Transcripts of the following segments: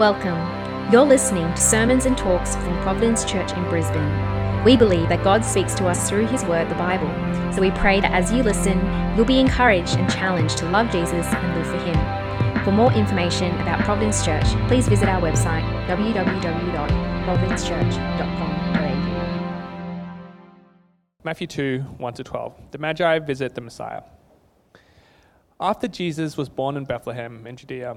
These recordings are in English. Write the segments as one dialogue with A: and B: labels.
A: Welcome. You're listening to sermons and talks from Providence Church in Brisbane. We believe that God speaks to us through His Word, the Bible. So we pray that as you listen, you'll be encouraged and challenged to love Jesus and live for Him. For more information about Providence Church, please visit our website www.providencechurch.com.au.
B: Matthew 2 1 to 12. The Magi visit the Messiah. After Jesus was born in Bethlehem in Judea,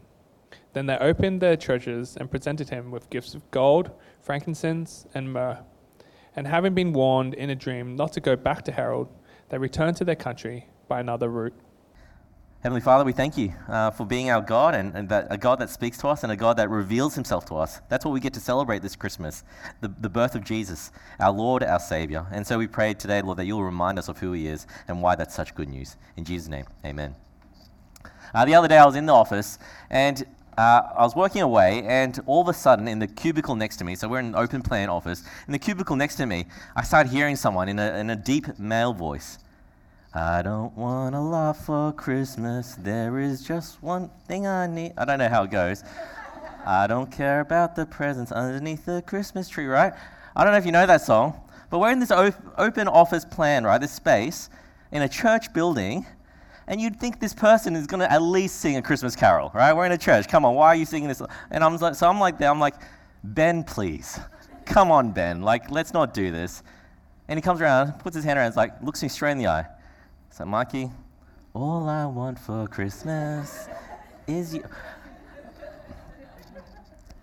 B: Then they opened their treasures and presented him with gifts of gold, frankincense, and myrrh. And having been warned in a dream not to go back to Herod, they returned to their country by another route.
C: Heavenly Father, we thank you uh, for being our God and, and that, a God that speaks to us and a God that reveals himself to us. That's what we get to celebrate this Christmas the, the birth of Jesus, our Lord, our Savior. And so we pray today, Lord, that you'll remind us of who he is and why that's such good news. In Jesus' name, amen. Uh, the other day I was in the office and uh, I was working away, and all of a sudden, in the cubicle next to me, so we're in an open plan office, in the cubicle next to me, I started hearing someone in a, in a deep male voice. I don't want a lot for Christmas. There is just one thing I need. I don't know how it goes. I don't care about the presents underneath the Christmas tree, right? I don't know if you know that song, but we're in this op- open office plan, right? This space in a church building, and you'd think this person is going to at least sing a Christmas carol, right? We're in a church. Come on, why are you singing this? And I'm like, so I'm like, I'm like, Ben, please, come on, Ben. Like, let's not do this. And he comes around, puts his hand around, like, looks me straight in the eye. So, Mikey, all I want for Christmas is you.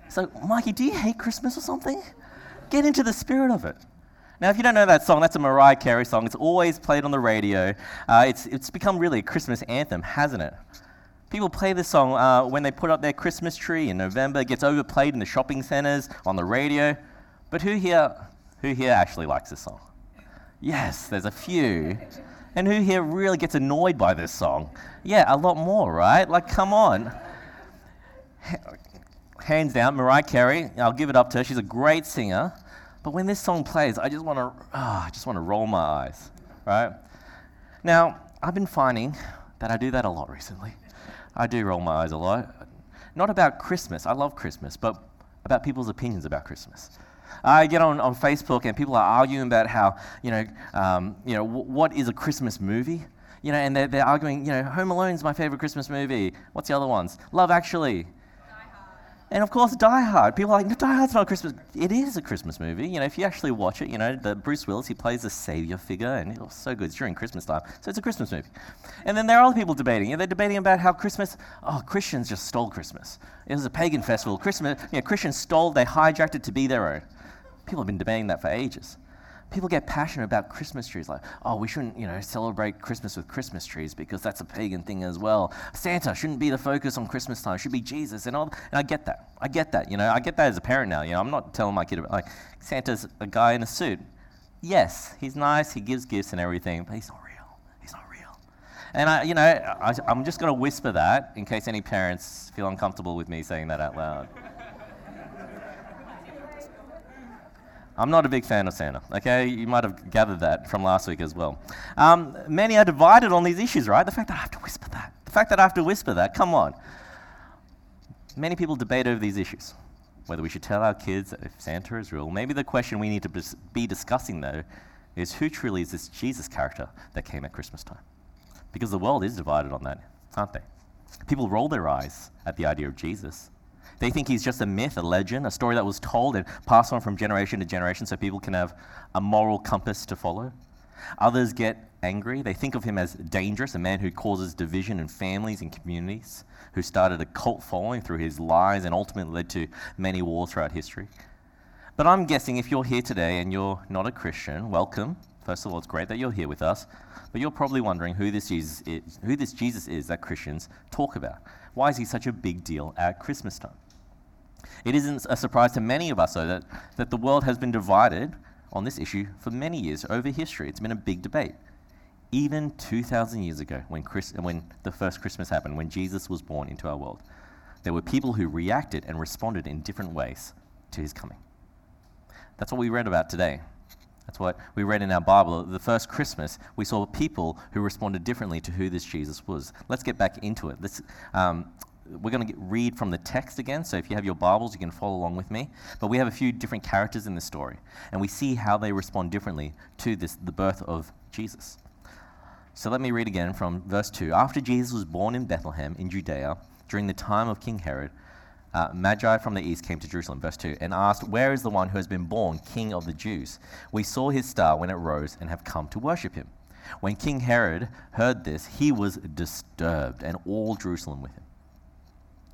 C: So, Mikey, do you hate Christmas or something? Get into the spirit of it. Now, if you don't know that song, that's a Mariah Carey song. It's always played on the radio. Uh, it's, it's become really a Christmas anthem, hasn't it? People play this song uh, when they put up their Christmas tree in November. It gets overplayed in the shopping centers, on the radio. But who here, who here actually likes this song? Yes, there's a few. And who here really gets annoyed by this song? Yeah, a lot more, right? Like, come on. Hands down, Mariah Carey. I'll give it up to her. She's a great singer. But when this song plays, I just want to, oh, I just want to roll my eyes, right? Now, I've been finding that I do that a lot recently. I do roll my eyes a lot. Not about Christmas. I love Christmas, but about people's opinions about Christmas. I get on, on Facebook and people are arguing about how, you know, um, you know w- what is a Christmas movie? You know, and they're, they're arguing, you know, Home Alone's my favorite Christmas movie. What's the other ones? Love Actually. And of course, Die Hard. People are like, no, Die Hard's not a Christmas. It is a Christmas movie. You know, if you actually watch it, you know, the Bruce Willis, he plays the savior figure, and it's so good. It's during Christmas time, so it's a Christmas movie. And then there are other people debating. You know, they're debating about how Christmas. Oh, Christians just stole Christmas. It was a pagan festival. Christmas. You know, Christians stole. They hijacked it to be their own. People have been debating that for ages. People get passionate about Christmas trees, like, oh, we shouldn't, you know, celebrate Christmas with Christmas trees because that's a pagan thing as well. Santa shouldn't be the focus on Christmas time; it should be Jesus, and all. And I get that. I get that. You know, I get that as a parent now. You know, I'm not telling my kid about, like Santa's a guy in a suit. Yes, he's nice. He gives gifts and everything, but he's not real. He's not real. And I, you know, I, I'm just going to whisper that in case any parents feel uncomfortable with me saying that out loud. I'm not a big fan of Santa, okay? You might have gathered that from last week as well. Um, many are divided on these issues, right? The fact that I have to whisper that. The fact that I have to whisper that, come on. Many people debate over these issues, whether we should tell our kids that if Santa is real. Maybe the question we need to be discussing, though, is who truly is this Jesus character that came at Christmas time? Because the world is divided on that, aren't they? People roll their eyes at the idea of Jesus. They think he's just a myth, a legend, a story that was told and passed on from generation to generation so people can have a moral compass to follow. Others get angry. They think of him as dangerous, a man who causes division in families and communities, who started a cult following through his lies and ultimately led to many wars throughout history. But I'm guessing if you're here today and you're not a Christian, welcome. First of all, it's great that you're here with us. But you're probably wondering who this Jesus is, who this Jesus is that Christians talk about. Why is he such a big deal at Christmas time? It isn't a surprise to many of us, though, that, that the world has been divided on this issue for many years over history. It's been a big debate. Even 2,000 years ago, when, Chris, when the first Christmas happened, when Jesus was born into our world, there were people who reacted and responded in different ways to his coming. That's what we read about today. That's what we read in our Bible. The first Christmas, we saw people who responded differently to who this Jesus was. Let's get back into it. Let's, um, we're going to read from the text again, so if you have your Bibles, you can follow along with me. But we have a few different characters in this story, and we see how they respond differently to this, the birth of Jesus. So let me read again from verse 2. After Jesus was born in Bethlehem in Judea, during the time of King Herod, uh, Magi from the east came to Jerusalem, verse 2, and asked, Where is the one who has been born King of the Jews? We saw his star when it rose and have come to worship him. When King Herod heard this, he was disturbed, and all Jerusalem with him.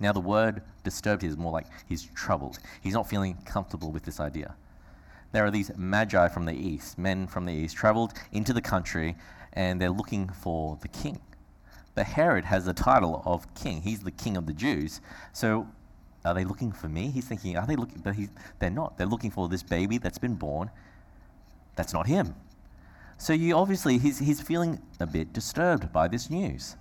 C: Now, the word disturbed is more like he's troubled. He's not feeling comfortable with this idea. There are these magi from the east, men from the east, traveled into the country, and they're looking for the king. But Herod has the title of king. He's the king of the Jews. So, are they looking for me? He's thinking, are they looking? But they're not. They're looking for this baby that's been born. That's not him. So, you obviously, he's, he's feeling a bit disturbed by this news.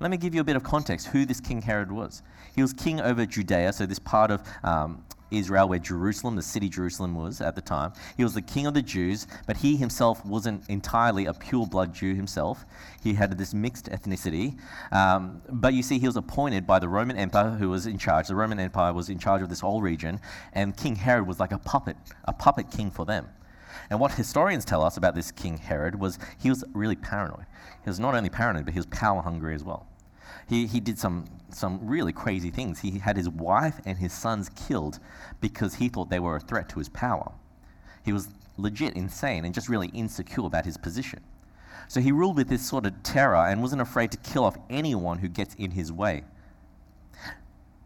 C: Let me give you a bit of context who this King Herod was. He was king over Judea, so this part of um, Israel where Jerusalem, the city Jerusalem was at the time. He was the king of the Jews, but he himself wasn't entirely a pure blood Jew himself. He had this mixed ethnicity. Um, but you see, he was appointed by the Roman Empire who was in charge. The Roman Empire was in charge of this whole region, and King Herod was like a puppet, a puppet king for them. And what historians tell us about this King Herod was he was really paranoid. He was not only paranoid, but he was power hungry as well. He, he did some, some really crazy things. He had his wife and his sons killed because he thought they were a threat to his power. He was legit insane and just really insecure about his position. So he ruled with this sort of terror and wasn't afraid to kill off anyone who gets in his way.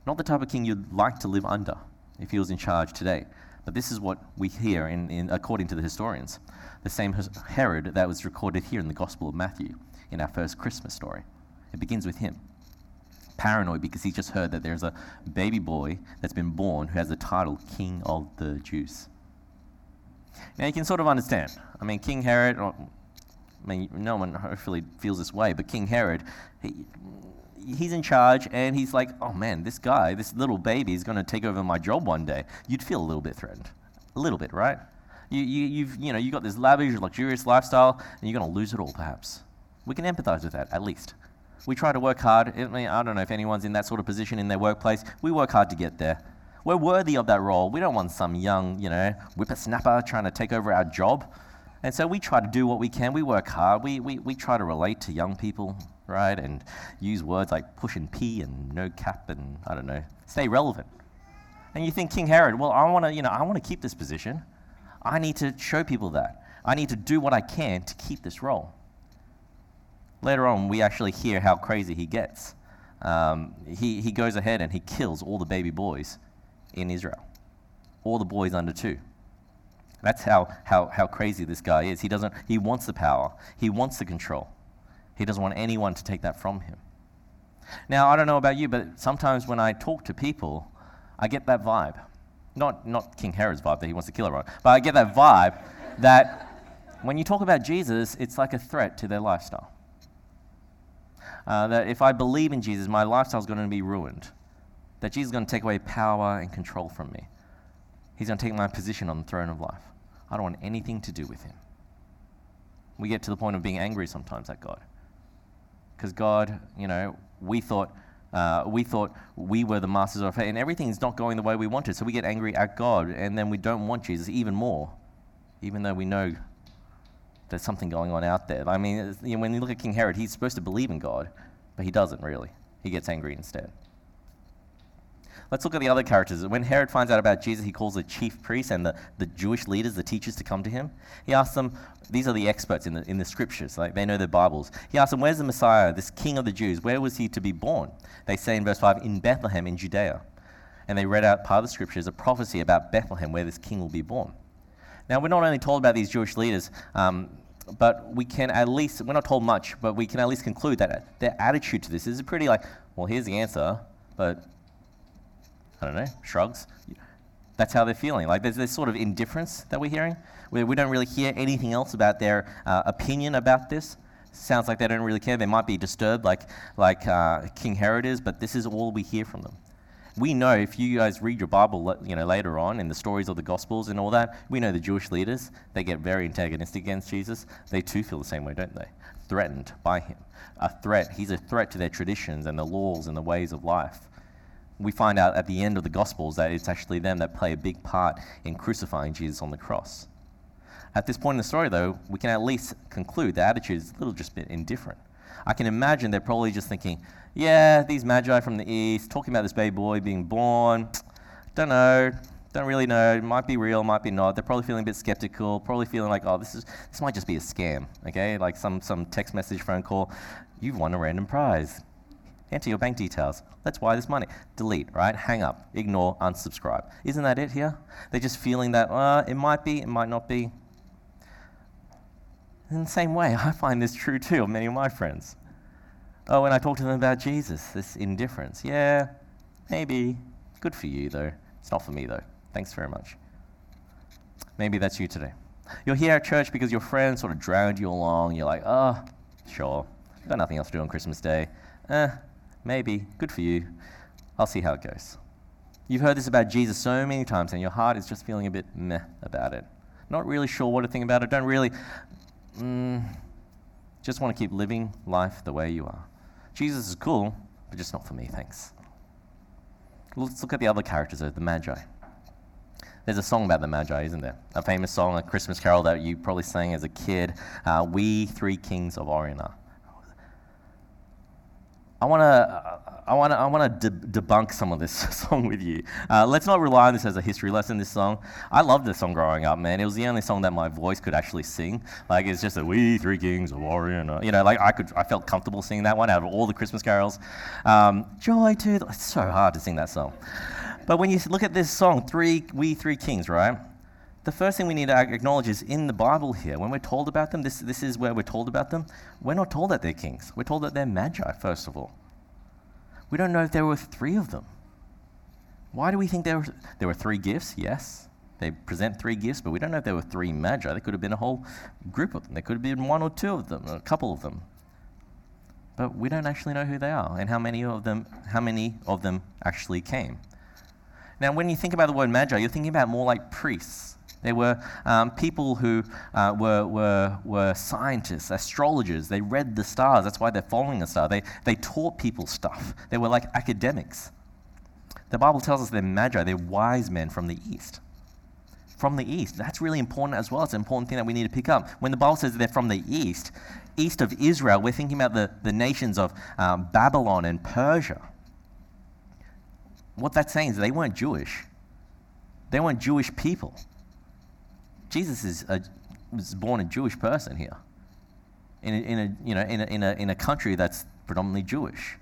C: Not the type of king you'd like to live under if he was in charge today. But this is what we hear in, in, according to the historians. The same Herod that was recorded here in the Gospel of Matthew in our first Christmas story. It begins with him paranoid because he just heard that there's a baby boy that's been born who has the title King of the Jews. Now you can sort of understand. I mean, King Herod, I mean, no one hopefully feels this way, but King Herod, he, he's in charge and he's like, oh man, this guy, this little baby is going to take over my job one day. You'd feel a little bit threatened. A little bit, right? You, you, you've, you know, you've got this lavish, luxurious lifestyle and you're going to lose it all, perhaps. We can empathize with that, at least. We try to work hard. I, mean, I don't know if anyone's in that sort of position in their workplace. We work hard to get there. We're worthy of that role. We don't want some young, you know, whippersnapper trying to take over our job. And so we try to do what we can. We work hard. We, we, we try to relate to young people, right? And use words like push and pee and no cap and, I don't know, stay relevant. And you think, King Herod, well, I want to, you know, I want to keep this position. I need to show people that. I need to do what I can to keep this role. Later on, we actually hear how crazy he gets. Um, he, he goes ahead and he kills all the baby boys in Israel, all the boys under two. That's how, how, how crazy this guy is. He, doesn't, he wants the power, he wants the control. He doesn't want anyone to take that from him. Now, I don't know about you, but sometimes when I talk to people, I get that vibe. Not, not King Herod's vibe that he wants to kill everyone, but I get that vibe that when you talk about Jesus, it's like a threat to their lifestyle. Uh, that if I believe in Jesus, my lifestyle is going to be ruined. That Jesus is going to take away power and control from me. He's going to take my position on the throne of life. I don't want anything to do with him. We get to the point of being angry sometimes at God. Because God, you know, we thought uh, we thought we were the masters of faith, and everything's not going the way we wanted. So we get angry at God, and then we don't want Jesus even more, even though we know there's something going on out there. I mean, you know, when you look at King Herod, he's supposed to believe in God, but he doesn't really. He gets angry instead. Let's look at the other characters. When Herod finds out about Jesus, he calls the chief priests and the, the Jewish leaders, the teachers, to come to him. He asks them, these are the experts in the, in the scriptures, like they know their Bibles. He asks them, Where's the Messiah, this king of the Jews? Where was he to be born? They say in verse 5, In Bethlehem in Judea. And they read out part of the scriptures, a prophecy about Bethlehem, where this king will be born. Now, we're not only told about these Jewish leaders, um, but we can at least, we're not told much, but we can at least conclude that their attitude to this is pretty like, well, here's the answer, but I don't know, shrugs. That's how they're feeling. Like there's this sort of indifference that we're hearing, where we don't really hear anything else about their uh, opinion about this. Sounds like they don't really care. They might be disturbed, like like uh, King Herod is, but this is all we hear from them. We know if you guys read your Bible, you know later on in the stories of the Gospels and all that, we know the Jewish leaders they get very antagonistic against Jesus. They too feel the same way, don't they? Threatened by him, a threat. He's a threat to their traditions and the laws and the ways of life we find out at the end of the Gospels that it's actually them that play a big part in crucifying Jesus on the cross. At this point in the story, though, we can at least conclude the attitude is a little just bit indifferent. I can imagine they're probably just thinking, yeah, these magi from the east, talking about this baby boy being born, don't know, don't really know, might be real, might be not. They're probably feeling a bit skeptical, probably feeling like, oh, this is this might just be a scam, okay? Like some some text message phone call, you've won a random prize. Enter your bank details. Let's wire this money. Delete, right? Hang up, ignore, unsubscribe. Isn't that it here? They're just feeling that, uh, it might be, it might not be. In the same way, I find this true too of many of my friends. Oh, when I talk to them about Jesus, this indifference. Yeah, maybe. Good for you, though. It's not for me, though. Thanks very much. Maybe that's you today. You're here at church because your friends sort of dragged you along. You're like, oh, sure. Got nothing else to do on Christmas Day. Eh, maybe, good for you. I'll see how it goes. You've heard this about Jesus so many times, and your heart is just feeling a bit meh about it. Not really sure what to think about it. Don't really, mm, just want to keep living life the way you are. Jesus is cool, but just not for me, thanks. Let's look at the other characters, the Magi. There's a song about the Magi, isn't there? A famous song, a Christmas carol that you probably sang as a kid. Uh, we three kings of Orient are. I want to I want to I want to de- debunk some of this song with you. Uh, let's not rely on this as a history lesson. This song, I loved this song growing up, man. It was the only song that my voice could actually sing. Like it's just a "We Three Kings of Orient," you know. Like I could, I felt comfortable singing that one out of all the Christmas carols. Um, Joy to the, it's so hard to sing that song. But when you look at this song, three We Three Kings, right? The first thing we need to acknowledge is in the Bible here, when we're told about them, this, this is where we're told about them, we're not told that they're kings. We're told that they're magi, first of all. We don't know if there were three of them. Why do we think there were, there were three gifts? Yes, they present three gifts, but we don't know if there were three magi. There could have been a whole group of them. There could have been one or two of them, a couple of them. But we don't actually know who they are and how many of them, how many of them actually came. Now, when you think about the word magi, you're thinking about more like priests they were um, people who uh, were, were, were scientists, astrologers. They read the stars. That's why they're following the star. They, they taught people stuff. They were like academics. The Bible tells us they're magi, they're wise men from the east. From the east. That's really important as well. It's an important thing that we need to pick up. When the Bible says they're from the east, east of Israel, we're thinking about the, the nations of um, Babylon and Persia. What that's saying is they weren't Jewish, they weren't Jewish people. Jesus is a, was born a Jewish person here, in a, in a you know in a, in a in a country that's predominantly Jewish.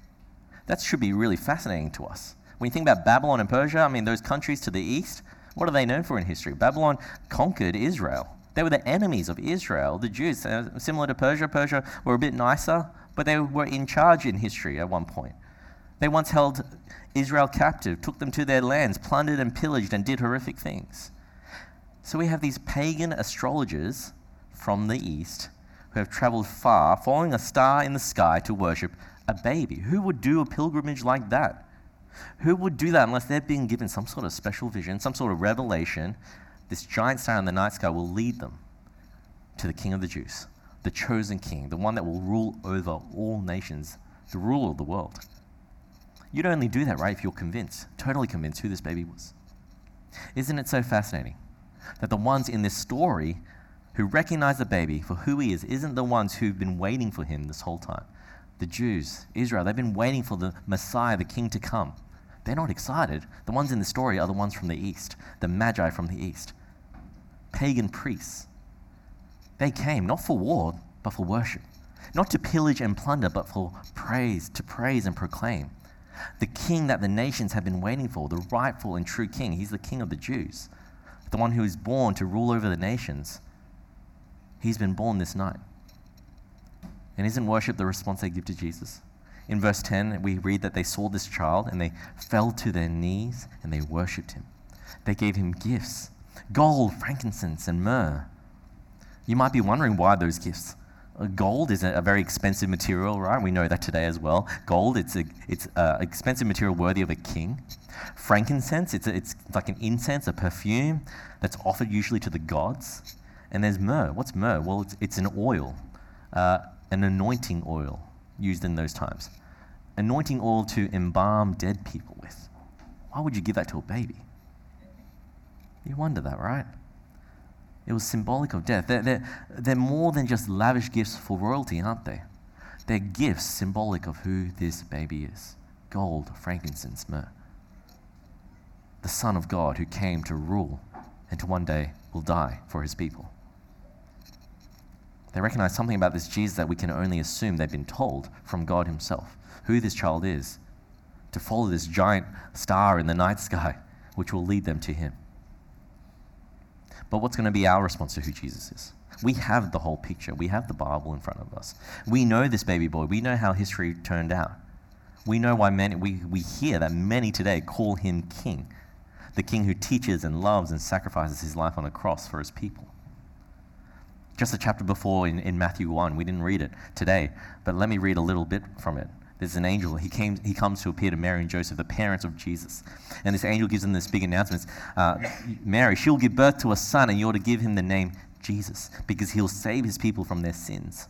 C: That should be really fascinating to us. When you think about Babylon and Persia, I mean those countries to the east, what are they known for in history? Babylon conquered Israel. They were the enemies of Israel, the Jews. Similar to Persia, Persia were a bit nicer, but they were in charge in history at one point. They once held Israel captive, took them to their lands, plundered and pillaged, and did horrific things. So we have these pagan astrologers from the east who have traveled far, following a star in the sky to worship a baby. Who would do a pilgrimage like that? Who would do that unless they're being given some sort of special vision, some sort of revelation this giant star in the night sky will lead them to the King of the Jews, the chosen King, the one that will rule over all nations, the ruler of the world. You'd only do that, right, if you're convinced, totally convinced who this baby was. Isn't it so fascinating that the ones in this story who recognize the baby for who he is isn't the ones who've been waiting for him this whole time? The Jews, Israel, they've been waiting for the Messiah, the King, to come. They're not excited. The ones in the story are the ones from the east, the Magi from the east, pagan priests. They came not for war, but for worship, not to pillage and plunder, but for praise, to praise and proclaim. The king that the nations have been waiting for, the rightful and true king. He's the king of the Jews, the one who is born to rule over the nations. He's been born this night. And isn't worship the response they give to Jesus? In verse 10, we read that they saw this child and they fell to their knees and they worshipped him. They gave him gifts gold, frankincense, and myrrh. You might be wondering why those gifts. Uh, gold is a, a, very expensive material, right? We know that today as well. Gold, it's an it's a expensive material worthy of a king. Frankincense, it's, a, it's like an incense, a perfume that's offered usually to the gods. And there's myrrh. What's myrrh? Well, it's, it's an oil, uh, an anointing oil used in those times. Anointing oil to embalm dead people with. Why would you give that to a baby? You wonder that, right? It was symbolic of death. They're, they're, they're more than just lavish gifts for royalty, aren't they? They're gifts symbolic of who this baby is gold, frankincense, myrrh. The Son of God who came to rule and to one day will die for his people. They recognize something about this Jesus that we can only assume they've been told from God Himself who this child is, to follow this giant star in the night sky, which will lead them to Him. But what's going to be our response to who Jesus is? We have the whole picture. We have the Bible in front of us. We know this baby boy. We know how history turned out. We know why many, we, we hear that many today call him king, the king who teaches and loves and sacrifices his life on a cross for his people. Just a chapter before in, in Matthew 1, we didn't read it today, but let me read a little bit from it there's an angel. He, came, he comes to appear to Mary and Joseph, the parents of Jesus. And this angel gives them this big announcement uh, Mary, she'll give birth to a son, and you're to give him the name Jesus, because he'll save his people from their sins.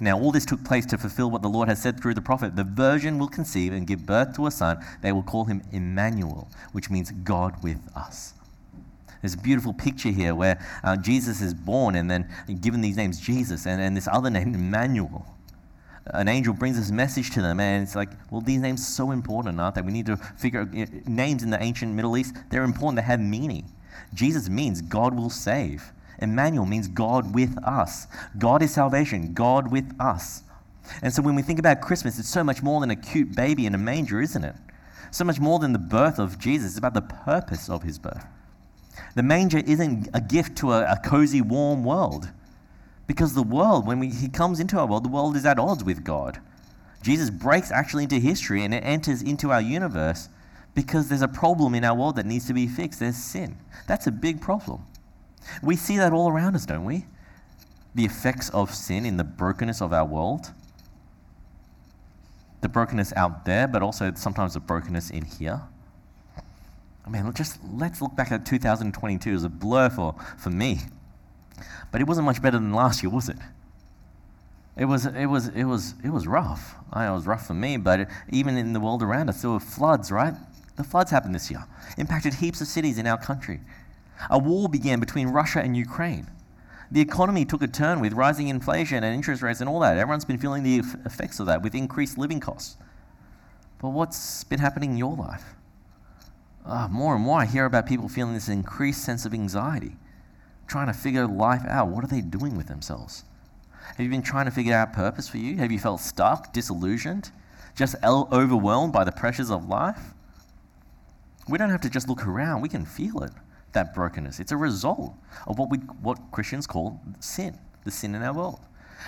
C: Now, all this took place to fulfill what the Lord has said through the prophet. The virgin will conceive and give birth to a son. They will call him Emmanuel, which means God with us. There's a beautiful picture here where uh, Jesus is born and then given these names Jesus and, and this other name, Emmanuel an angel brings this message to them, and it's like, well, these names are so important, aren't they? We need to figure out eh, names in the ancient Middle East, they're important, they have meaning. Jesus means God will save. Emmanuel means God with us. God is salvation, God with us. And so when we think about Christmas, it's so much more than a cute baby in a manger, isn't it? So much more than the birth of Jesus. It's about the purpose of his birth. The manger isn't a gift to a, a cozy, warm world. Because the world, when we, he comes into our world, the world is at odds with God. Jesus breaks actually into history and it enters into our universe because there's a problem in our world that needs to be fixed. There's sin. That's a big problem. We see that all around us, don't we? The effects of sin in the brokenness of our world. The brokenness out there, but also sometimes the brokenness in here. I mean, just let's look back at 2022 as a blur for, for me. But it wasn't much better than last year, was it? It was, it was, it was, it was rough. I it was rough for me, but even in the world around us, there were floods, right? The floods happened this year, impacted heaps of cities in our country. A war began between Russia and Ukraine. The economy took a turn with rising inflation and interest rates and all that. Everyone's been feeling the effects of that with increased living costs. But what's been happening in your life? Oh, more and more, I hear about people feeling this increased sense of anxiety trying to figure life out. What are they doing with themselves? Have you been trying to figure out purpose for you? Have you felt stuck, disillusioned, just overwhelmed by the pressures of life? We don't have to just look around, we can feel it, that brokenness. It's a result of what, we, what Christians call sin, the sin in our world.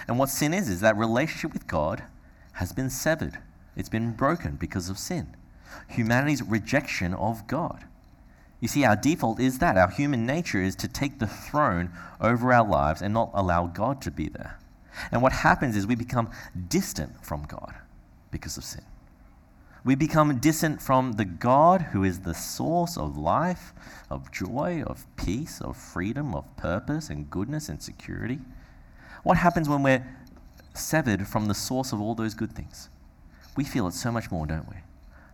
C: And what sin is, is that relationship with God has been severed, it's been broken because of sin. Humanity's rejection of God. You see, our default is that. Our human nature is to take the throne over our lives and not allow God to be there. And what happens is we become distant from God because of sin. We become distant from the God who is the source of life, of joy, of peace, of freedom, of purpose and goodness and security. What happens when we're severed from the source of all those good things? We feel it so much more, don't we?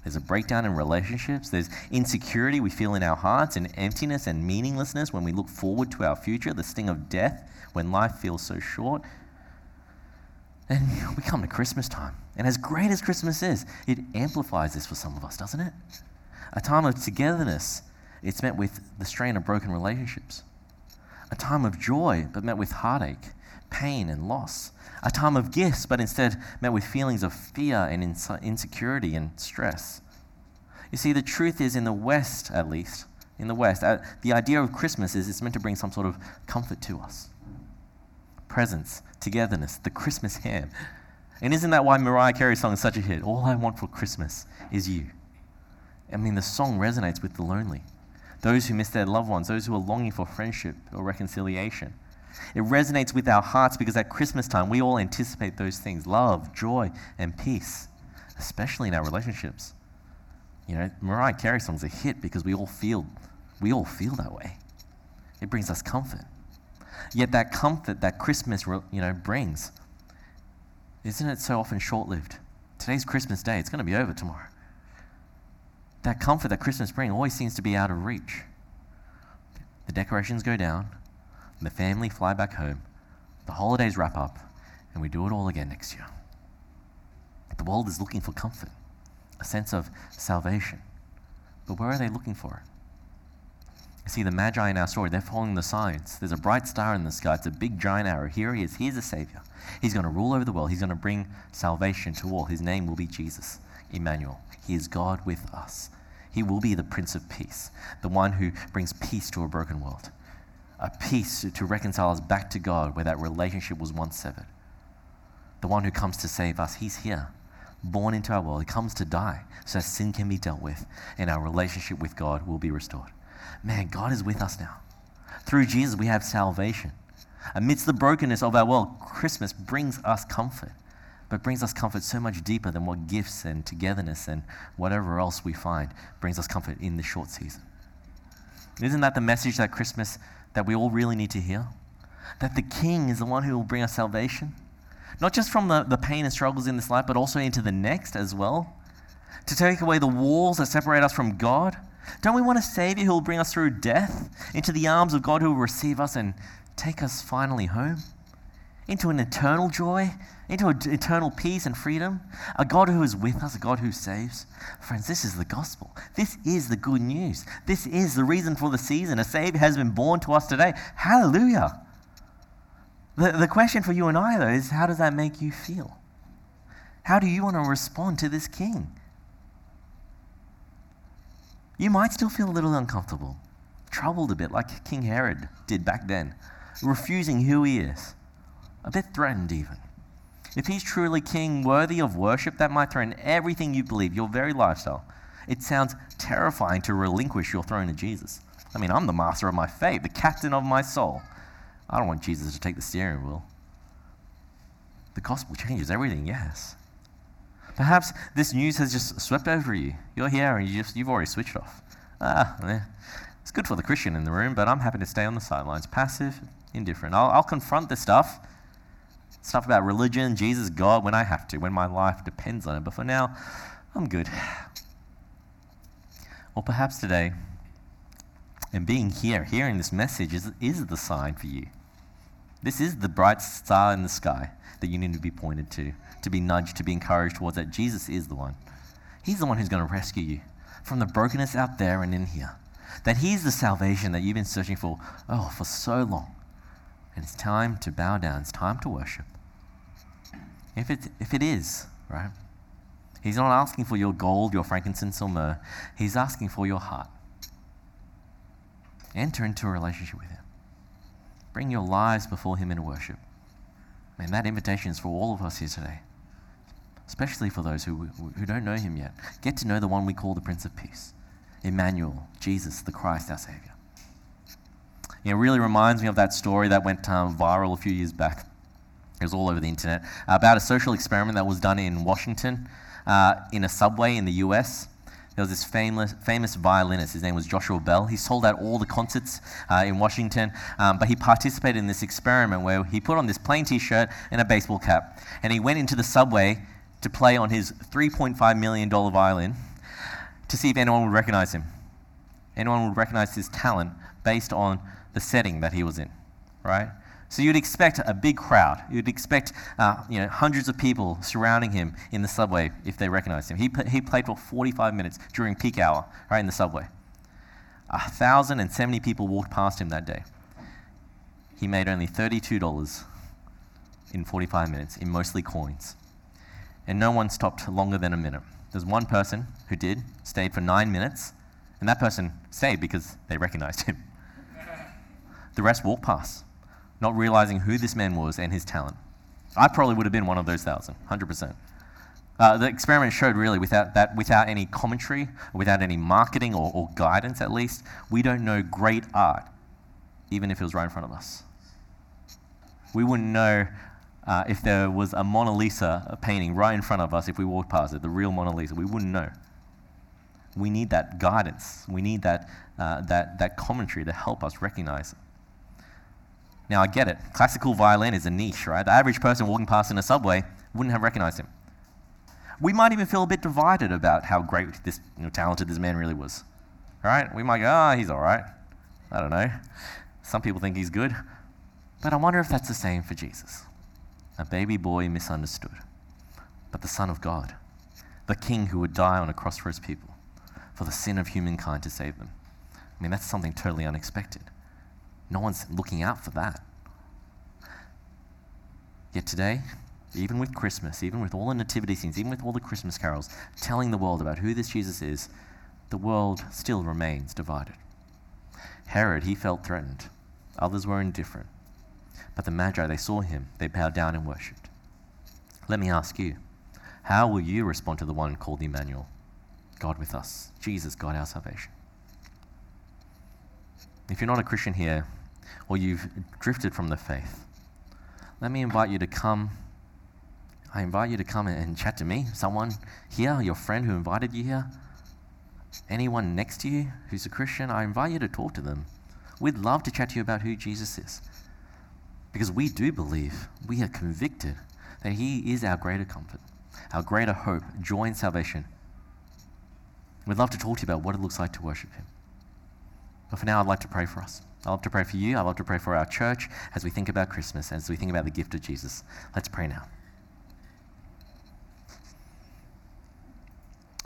C: There's a breakdown in relationships. There's insecurity we feel in our hearts, and emptiness and meaninglessness when we look forward to our future, the sting of death when life feels so short. And we come to Christmas time. And as great as Christmas is, it amplifies this for some of us, doesn't it? A time of togetherness, it's met with the strain of broken relationships. A time of joy, but met with heartache, pain, and loss a time of gifts, but instead met with feelings of fear and insecurity and stress. You see, the truth is, in the West at least, in the West, uh, the idea of Christmas is it's meant to bring some sort of comfort to us. Presents, togetherness, the Christmas ham. And isn't that why Mariah Carey's song is such a hit? All I want for Christmas is you. I mean, the song resonates with the lonely, those who miss their loved ones, those who are longing for friendship or reconciliation. It resonates with our hearts because at Christmas time, we all anticipate those things love, joy, and peace, especially in our relationships. You know, Mariah Carey song's a hit because we all feel, we all feel that way. It brings us comfort. Yet that comfort that Christmas, you know, brings, isn't it so often short-lived? Today's Christmas Day. It's going to be over tomorrow. That comfort that Christmas brings always seems to be out of reach. The decorations go down, the family fly back home, the holidays wrap up, and we do it all again next year. The world is looking for comfort, a sense of salvation. But where are they looking for it? You see, the Magi in our story, they're following the signs. There's a bright star in the sky. It's a big giant arrow. Here he is. He's a Savior. He's going to rule over the world. He's going to bring salvation to all. His name will be Jesus, Emmanuel. He is God with us. He will be the Prince of Peace, the one who brings peace to a broken world a peace to reconcile us back to God where that relationship was once severed. The one who comes to save us, he's here, born into our world. He comes to die so that sin can be dealt with and our relationship with God will be restored. Man, God is with us now. Through Jesus, we have salvation. Amidst the brokenness of our world, Christmas brings us comfort, but brings us comfort so much deeper than what gifts and togetherness and whatever else we find brings us comfort in the short season. Isn't that the message that Christmas that we all really need to hear? That the King is the one who will bring us salvation, not just from the, the pain and struggles in this life, but also into the next as well. To take away the walls that separate us from God. Don't we want a Savior who will bring us through death into the arms of God who will receive us and take us finally home? Into an eternal joy into eternal peace and freedom, a God who is with us, a God who saves. Friends, this is the gospel. This is the good news. This is the reason for the season. A Savior has been born to us today. Hallelujah. The, the question for you and I, though, is how does that make you feel? How do you want to respond to this King? You might still feel a little uncomfortable, troubled a bit, like King Herod did back then, refusing who he is, a bit threatened even. If he's truly king, worthy of worship, that might threaten everything you believe, your very lifestyle. It sounds terrifying to relinquish your throne to Jesus. I mean, I'm the master of my fate, the captain of my soul. I don't want Jesus to take the steering wheel. The gospel changes everything, yes. Perhaps this news has just swept over you. You're here and you just, you've already switched off. Ah, it's good for the Christian in the room, but I'm happy to stay on the sidelines, passive, indifferent. I'll, I'll confront this stuff stuff about religion, Jesus, God, when I have to, when my life depends on it. But for now, I'm good. Or perhaps today, and being here, hearing this message is, is the sign for you. This is the bright star in the sky that you need to be pointed to, to be nudged, to be encouraged towards that Jesus is the one. He's the one who's going to rescue you from the brokenness out there and in here. That He's the salvation that you've been searching for, oh, for so long. And it's time to bow down. It's time to worship. If it, if it is, right? He's not asking for your gold, your frankincense, or myrrh. He's asking for your heart. Enter into a relationship with Him. Bring your lives before Him in worship. And that invitation is for all of us here today, especially for those who, who don't know Him yet. Get to know the one we call the Prince of Peace, Emmanuel, Jesus, the Christ, our Savior. It really reminds me of that story that went um, viral a few years back. It was all over the internet about a social experiment that was done in Washington. uh, in a subway in the US. There was this famous, famous violinist. His name was Joshua Bell. He sold out all the concerts uh, in Washington, um, but he participated in this experiment where he put on this plain t shirt and a baseball cap. And he went into the subway to play on his $3.5 million violin to see if anyone would recognize him. Anyone would recognize his talent based on the setting that he was in, right? So you'd expect a big crowd. You'd expect uh, you know, hundreds of people surrounding him in the subway if they recognized him. He, he played for 45 minutes during peak hour, right, in the subway. 1,070 people walked past him that day. He made only $32 in 45 minutes, in mostly coins. And no one stopped longer than a minute. There's one person who did, stayed for nine minutes, and that person stayed because they recognized him. The rest walked past not realizing who this man was and his talent. I probably would have been one of those thousand, 100%. Uh, the experiment showed really without that, without any commentary, without any marketing or, or guidance at least, we don't know great art, even if it was right in front of us. We wouldn't know uh, if there was a Mona Lisa painting right in front of us if we walked past it, the real Mona Lisa. We wouldn't know. We need that guidance. We need that, uh, that, that commentary to help us recognize. Now, I get it. Classical violin is a niche, right? The average person walking past in a subway wouldn't have recognized him. We might even feel a bit divided about how great this you know, talented this man really was. Right? We might go, ah, oh, he's all right. I don't know. Some people think he's good. But I wonder if that's the same for Jesus. A baby boy misunderstood, but the Son of God, the King who would die on a cross for his people, for the sin of humankind to save them. I mean, that's something totally unexpected. No one's looking out for that. Yet today, even with Christmas, even with all the nativity scenes, even with all the Christmas carols telling the world about who this Jesus is, the world still remains divided. Herod, he felt threatened. Others were indifferent. But the Magi, they saw him, they bowed down and worshipped. Let me ask you, how will you respond to the one called Emmanuel, God with us, Jesus, God our salvation? If you're not a Christian here, or you've drifted from the faith, let me invite you to come. I invite you to come and chat to me. Someone here, your friend who invited you here, anyone next to you who's a Christian, I invite you to talk to them. We'd love to chat to you about who Jesus is. Because we do believe, we are convicted that He is our greater comfort, our greater hope, joy, and salvation. We'd love to talk to you about what it looks like to worship Him. But for now, I'd like to pray for us. I'd love to pray for you. I'd love to pray for our church as we think about Christmas, as we think about the gift of Jesus. Let's pray now.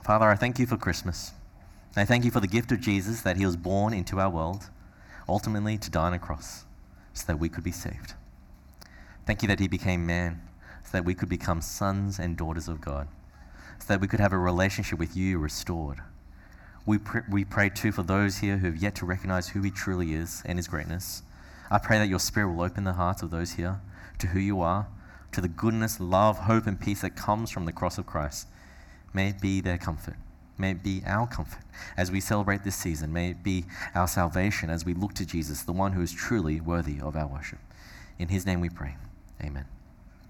C: Father, I thank you for Christmas. I thank you for the gift of Jesus that he was born into our world, ultimately to die on a cross so that we could be saved. Thank you that he became man so that we could become sons and daughters of God, so that we could have a relationship with you restored we, pr- we pray too for those here who have yet to recognize who He truly is and His greatness. I pray that your Spirit will open the hearts of those here to who you are, to the goodness, love, hope, and peace that comes from the cross of Christ. May it be their comfort. May it be our comfort as we celebrate this season. May it be our salvation as we look to Jesus, the one who is truly worthy of our worship. In his name we pray. Amen.